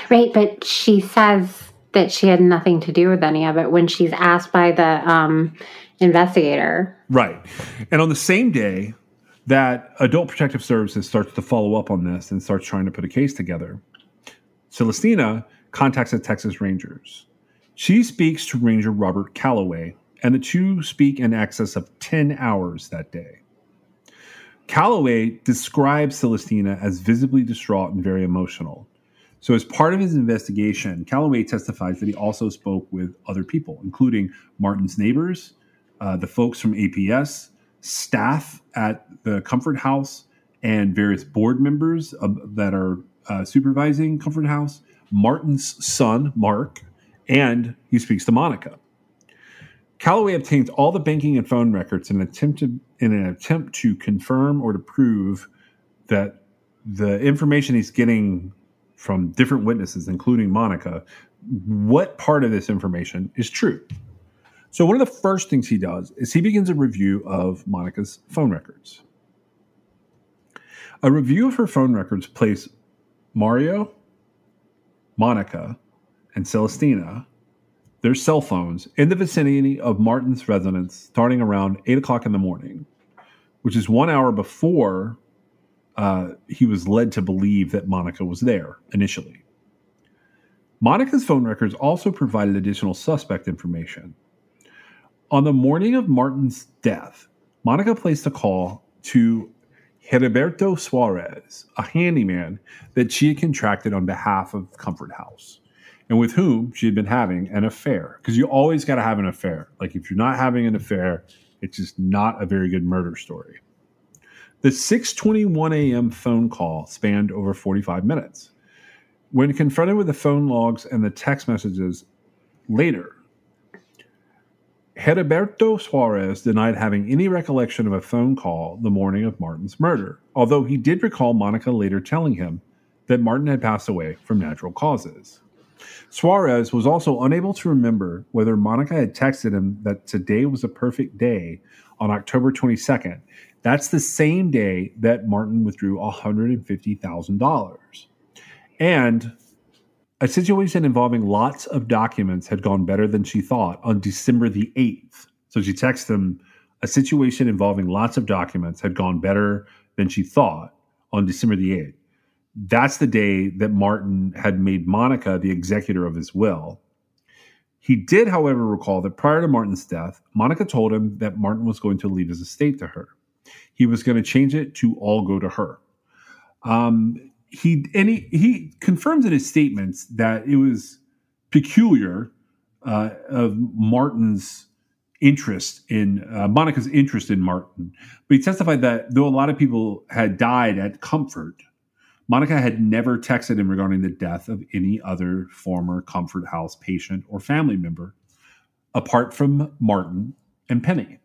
Right, but she says that she had nothing to do with any of it when she's asked by the um, investigator. Right. And on the same day that Adult Protective Services starts to follow up on this and starts trying to put a case together, Celestina contacts the Texas Rangers. She speaks to Ranger Robert Calloway, and the two speak in excess of 10 hours that day. Calloway describes Celestina as visibly distraught and very emotional. So, as part of his investigation, Calloway testifies that he also spoke with other people, including Martin's neighbors, uh, the folks from APS, staff at the Comfort House, and various board members that are uh, supervising Comfort House, Martin's son, Mark, and he speaks to Monica. Calloway obtains all the banking and phone records in an attempt to, in an attempt to confirm or to prove that the information he's getting from different witnesses, including Monica, what part of this information is true. So, one of the first things he does is he begins a review of Monica's phone records. A review of her phone records placed Mario, Monica, and Celestina, their cell phones, in the vicinity of Martin's residence starting around 8 o'clock in the morning, which is one hour before uh, he was led to believe that Monica was there initially. Monica's phone records also provided additional suspect information. On the morning of Martin's death, Monica placed a call to Heriberto Suarez, a handyman that she had contracted on behalf of Comfort House and with whom she had been having an affair. Because you always got to have an affair. Like if you're not having an affair, it's just not a very good murder story. The 6:21 a.m. phone call spanned over 45 minutes. When confronted with the phone logs and the text messages later, Heriberto Suarez denied having any recollection of a phone call the morning of Martin's murder, although he did recall Monica later telling him that Martin had passed away from natural causes. Suarez was also unable to remember whether Monica had texted him that today was a perfect day on October 22nd that's the same day that Martin withdrew $150,000. And a situation involving lots of documents had gone better than she thought on December the 8th. So she texted him, a situation involving lots of documents had gone better than she thought on December the 8th. That's the day that Martin had made Monica the executor of his will. He did, however, recall that prior to Martin's death, Monica told him that Martin was going to leave his estate to her he was going to change it to all go to her. Um, he and he, he confirms in his statements that it was peculiar uh, of Martin's interest in uh, Monica's interest in Martin, but he testified that though a lot of people had died at Comfort, Monica had never texted him regarding the death of any other former Comfort House patient or family member, apart from Martin and Penny.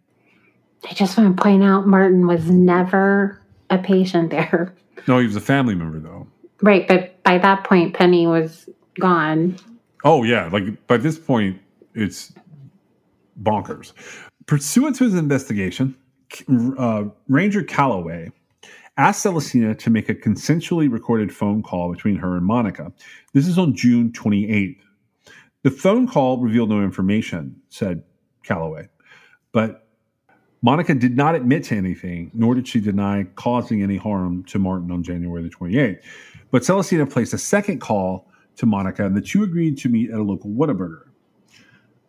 I just want to point out Martin was never a patient there. No, he was a family member though. Right, but by that point, Penny was gone. Oh yeah, like by this point, it's bonkers. Pursuant to his investigation, uh, Ranger Calloway asked Celestina to make a consensually recorded phone call between her and Monica. This is on June 28th. The phone call revealed no information, said Calloway, but Monica did not admit to anything, nor did she deny causing any harm to Martin on January the 28th. But Celestina placed a second call to Monica, and the two agreed to meet at a local Whataburger.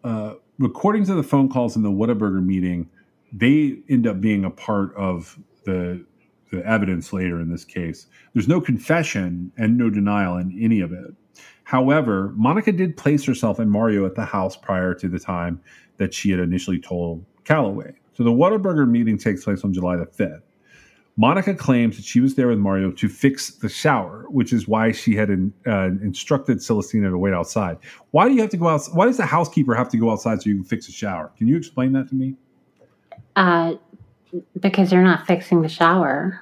Uh, recordings of the phone calls in the Whataburger meeting, they end up being a part of the the evidence later in this case. There's no confession and no denial in any of it. However, Monica did place herself and Mario at the house prior to the time that she had initially told Calloway. So the Whataburger meeting takes place on July the 5th. Monica claims that she was there with Mario to fix the shower, which is why she had in, uh, instructed Celestina to wait outside. Why do you have to go out? Why does the housekeeper have to go outside so you can fix a shower? Can you explain that to me? Uh, because you're not fixing the shower.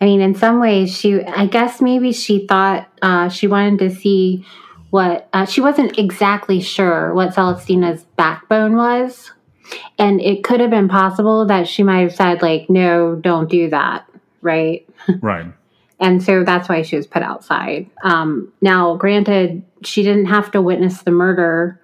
I mean, in some ways, she, I guess maybe she thought uh, she wanted to see what, uh, she wasn't exactly sure what Celestina's backbone was. And it could have been possible that she might have said, like, no, don't do that. Right. Right. and so that's why she was put outside. Um, now, granted, she didn't have to witness the murder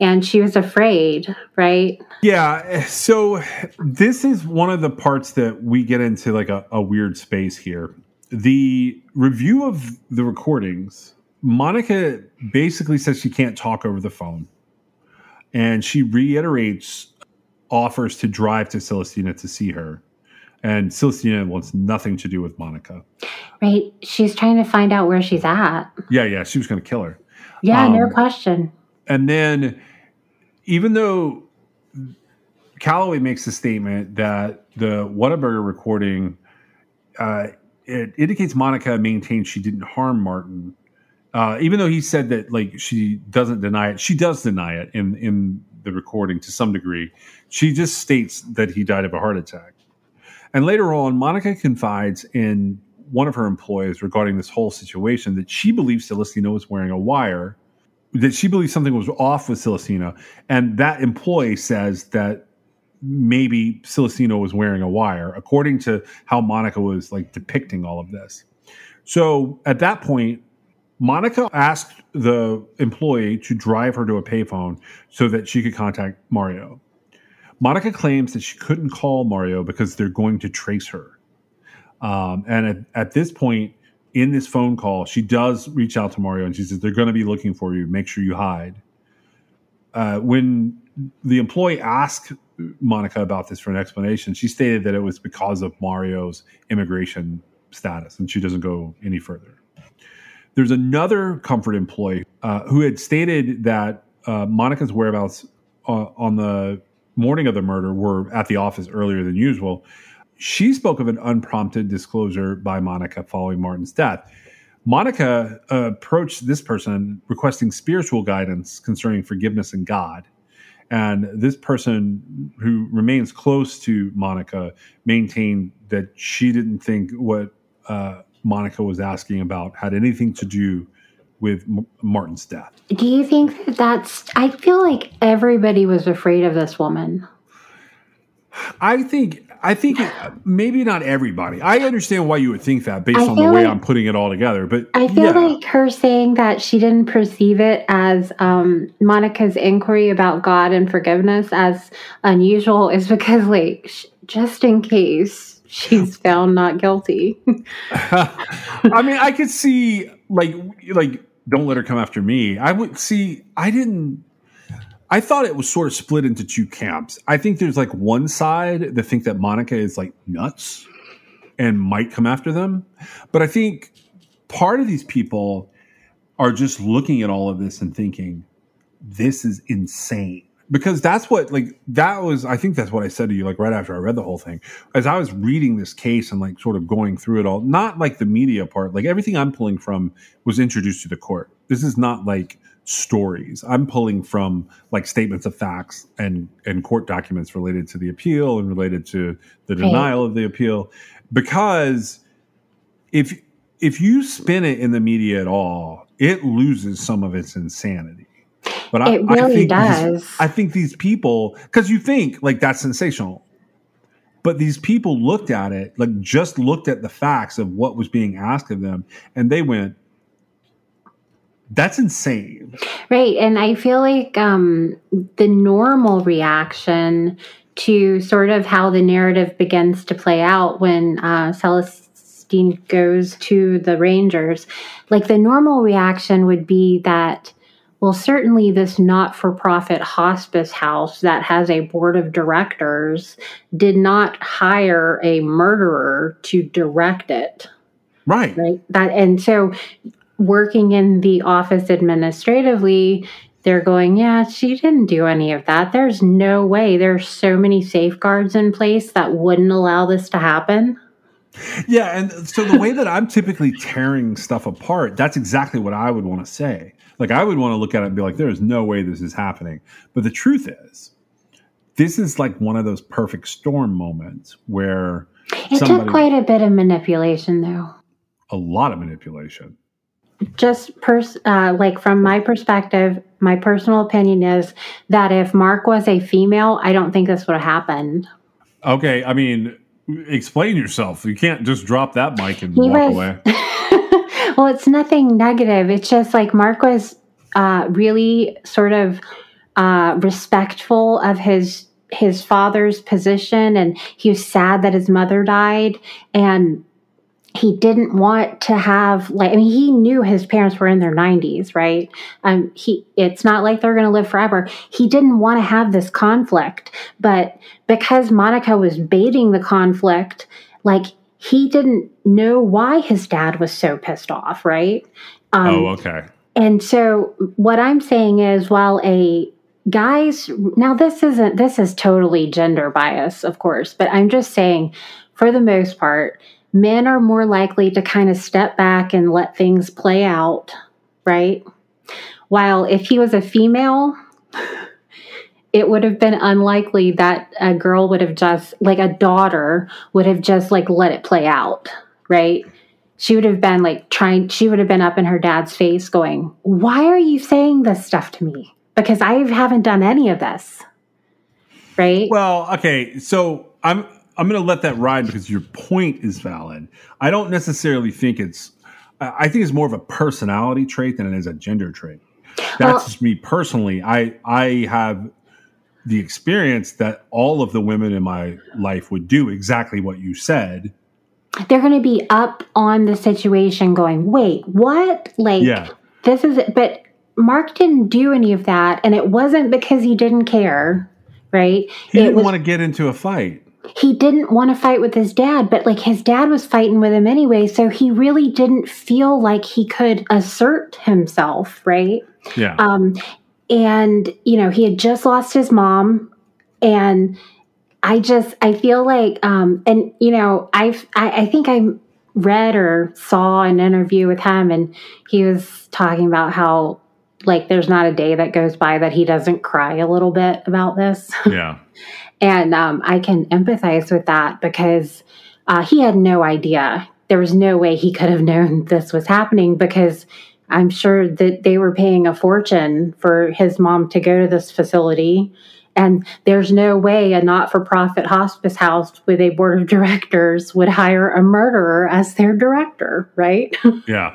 and she was afraid, right? Yeah. So this is one of the parts that we get into like a, a weird space here. The review of the recordings, Monica basically says she can't talk over the phone. And she reiterates offers to drive to Celestina to see her. And Celestina wants nothing to do with Monica. Right. She's trying to find out where she's at. Yeah, yeah. She was going to kill her. Yeah, um, no question. And then even though Calloway makes the statement that the Whataburger recording uh, it indicates Monica maintained she didn't harm Martin, uh, even though he said that like she doesn't deny it. She does deny it in in the recording to some degree. She just states that he died of a heart attack. And later on, Monica confides in one of her employees regarding this whole situation that she believes Celestina was wearing a wire that she believes something was off with Celestina, and that employee says that maybe Celestina was wearing a wire, according to how Monica was like depicting all of this. So at that point, Monica asked the employee to drive her to a payphone so that she could contact Mario. Monica claims that she couldn't call Mario because they're going to trace her. Um, and at, at this point, in this phone call, she does reach out to Mario and she says, They're going to be looking for you. Make sure you hide. Uh, when the employee asked Monica about this for an explanation, she stated that it was because of Mario's immigration status and she doesn't go any further. There's another comfort employee uh, who had stated that uh, Monica's whereabouts uh, on the morning of the murder were at the office earlier than usual she spoke of an unprompted disclosure by Monica following Martin's death. Monica uh, approached this person requesting spiritual guidance concerning forgiveness and God. And this person, who remains close to Monica, maintained that she didn't think what uh, Monica was asking about had anything to do with M- Martin's death. Do you think that that's? I feel like everybody was afraid of this woman. I think I think maybe not everybody. I understand why you would think that based on the way like, I'm putting it all together. But I feel yeah. like her saying that she didn't perceive it as um, Monica's inquiry about God and forgiveness as unusual is because, like, sh- just in case she's found not guilty. I mean, I could see like like don't let her come after me. I would see. I didn't I thought it was sort of split into two camps. I think there's like one side that think that Monica is like nuts and might come after them, but I think part of these people are just looking at all of this and thinking, this is insane. Because that's what, like, that was, I think that's what I said to you, like, right after I read the whole thing. As I was reading this case and, like, sort of going through it all, not like the media part, like, everything I'm pulling from was introduced to the court. This is not like stories. I'm pulling from like statements of facts and and court documents related to the appeal and related to the denial of the appeal because if if you spin it in the media at all, it loses some of its insanity. But I, it really I think does. These, I think these people, because you think like that's sensational, but these people looked at it, like just looked at the facts of what was being asked of them, and they went, that's insane. Right. And I feel like um, the normal reaction to sort of how the narrative begins to play out when uh, Celestine goes to the Rangers, like the normal reaction would be that, well, certainly this not for profit hospice house that has a board of directors did not hire a murderer to direct it. Right. Right. That and so working in the office administratively, they're going, yeah, she didn't do any of that. There's no way. There's so many safeguards in place that wouldn't allow this to happen. Yeah, and so the way that I'm typically tearing stuff apart, that's exactly what I would want to say. Like I would want to look at it and be like, there is no way this is happening. But the truth is, this is like one of those perfect storm moments where it took quite a bit of manipulation, though. A lot of manipulation just pers- uh, like from my perspective, my personal opinion is that if Mark was a female, I don't think this would have happened. Okay, I mean, explain yourself. You can't just drop that mic and he walk was, away. well, it's nothing negative. It's just like Mark was uh, really sort of uh, respectful of his his father's position, and he was sad that his mother died, and he didn't want to have like I mean he knew his parents were in their 90s, right? Um he it's not like they're going to live forever. He didn't want to have this conflict, but because Monica was baiting the conflict, like he didn't know why his dad was so pissed off, right? Um, oh, okay. And so what I'm saying is while a guys now this isn't this is totally gender bias, of course, but I'm just saying for the most part men are more likely to kind of step back and let things play out, right? While if he was a female, it would have been unlikely that a girl would have just, like a daughter, would have just like let it play out, right? She would have been like trying, she would have been up in her dad's face going, Why are you saying this stuff to me? Because I haven't done any of this, right? Well, okay. So I'm, I'm going to let that ride because your point is valid. I don't necessarily think it's. I think it's more of a personality trait than it is a gender trait. That's well, just me personally. I I have the experience that all of the women in my life would do exactly what you said. They're going to be up on the situation, going, "Wait, what? Like, yeah. this is." It. But Mark didn't do any of that, and it wasn't because he didn't care, right? He didn't was, want to get into a fight he didn't want to fight with his dad, but like his dad was fighting with him anyway. So he really didn't feel like he could assert himself, right? Yeah. Um, and, you know, he had just lost his mom. And I just, I feel like, um, and, you know, I've, I, I think I read or saw an interview with him and he was talking about how like there's not a day that goes by that he doesn't cry a little bit about this. Yeah. And um, I can empathize with that because uh, he had no idea. There was no way he could have known this was happening because I'm sure that they were paying a fortune for his mom to go to this facility. And there's no way a not for profit hospice house with a board of directors would hire a murderer as their director, right? Yeah.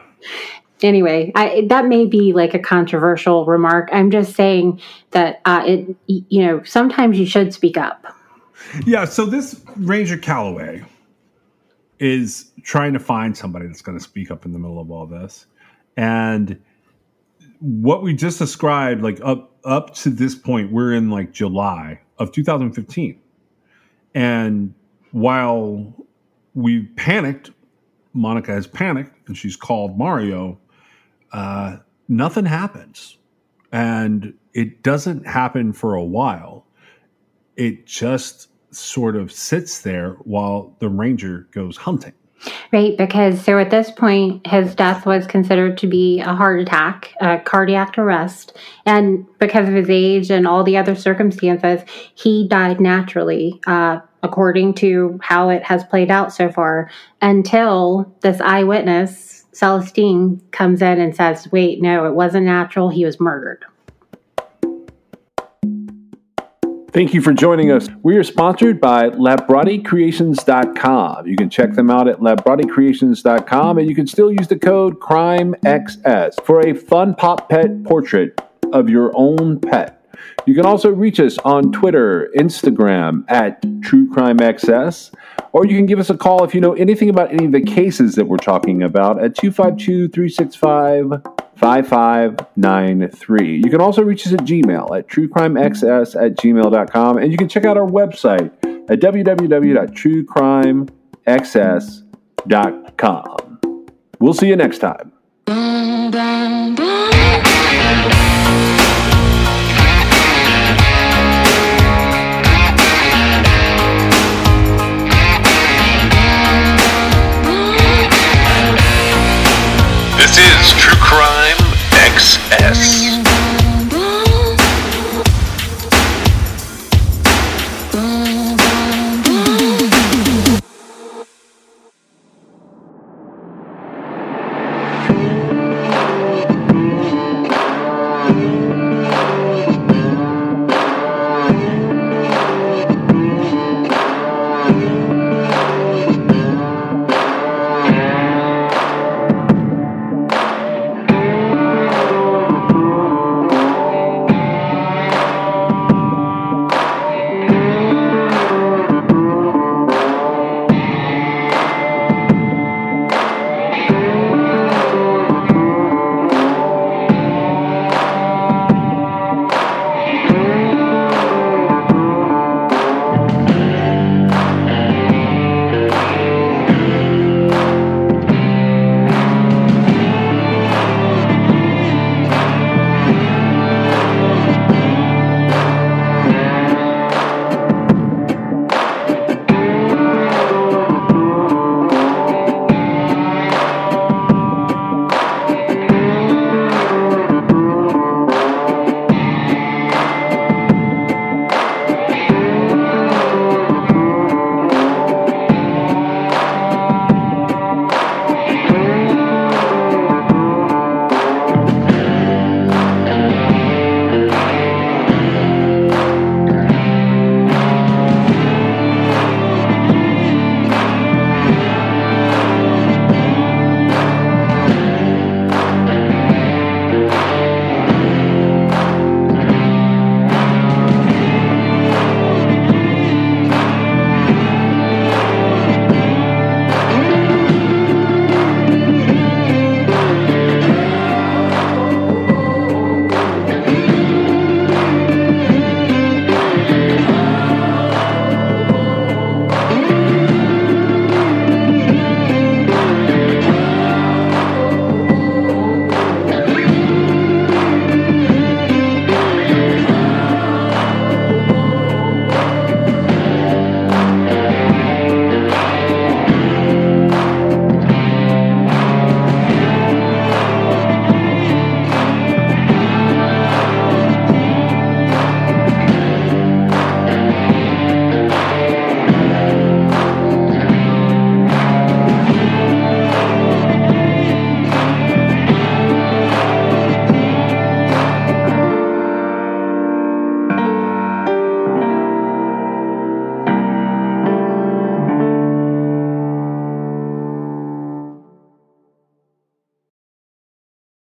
anyway, I, that may be like a controversial remark. I'm just saying that uh, it, you know, sometimes you should speak up. Yeah. So this Ranger Calloway is trying to find somebody that's going to speak up in the middle of all this, and what we just described, like up up to this point, we're in like July of 2015, and while we panicked Monica has panicked and she's called Mario, uh, nothing happens. And it doesn't happen for a while. It just sort of sits there while the ranger goes hunting. Right, because so at this point, his death was considered to be a heart attack, a cardiac arrest. And because of his age and all the other circumstances, he died naturally, uh, according to how it has played out so far, until this eyewitness, Celestine, comes in and says, wait, no, it wasn't natural. He was murdered. Thank you for joining us. We are sponsored by LabrottieCreations.com. You can check them out at LabrottieCreations.com and you can still use the code CRIMEXS for a fun pop pet portrait of your own pet. You can also reach us on Twitter, Instagram at TrueCrimeXS, or you can give us a call if you know anything about any of the cases that we're talking about at 252 365 5593. You can also reach us at Gmail at truecrimexs at gmail.com. And you can check out our website at www.truecrimexs.com. We'll see you next time. Yes.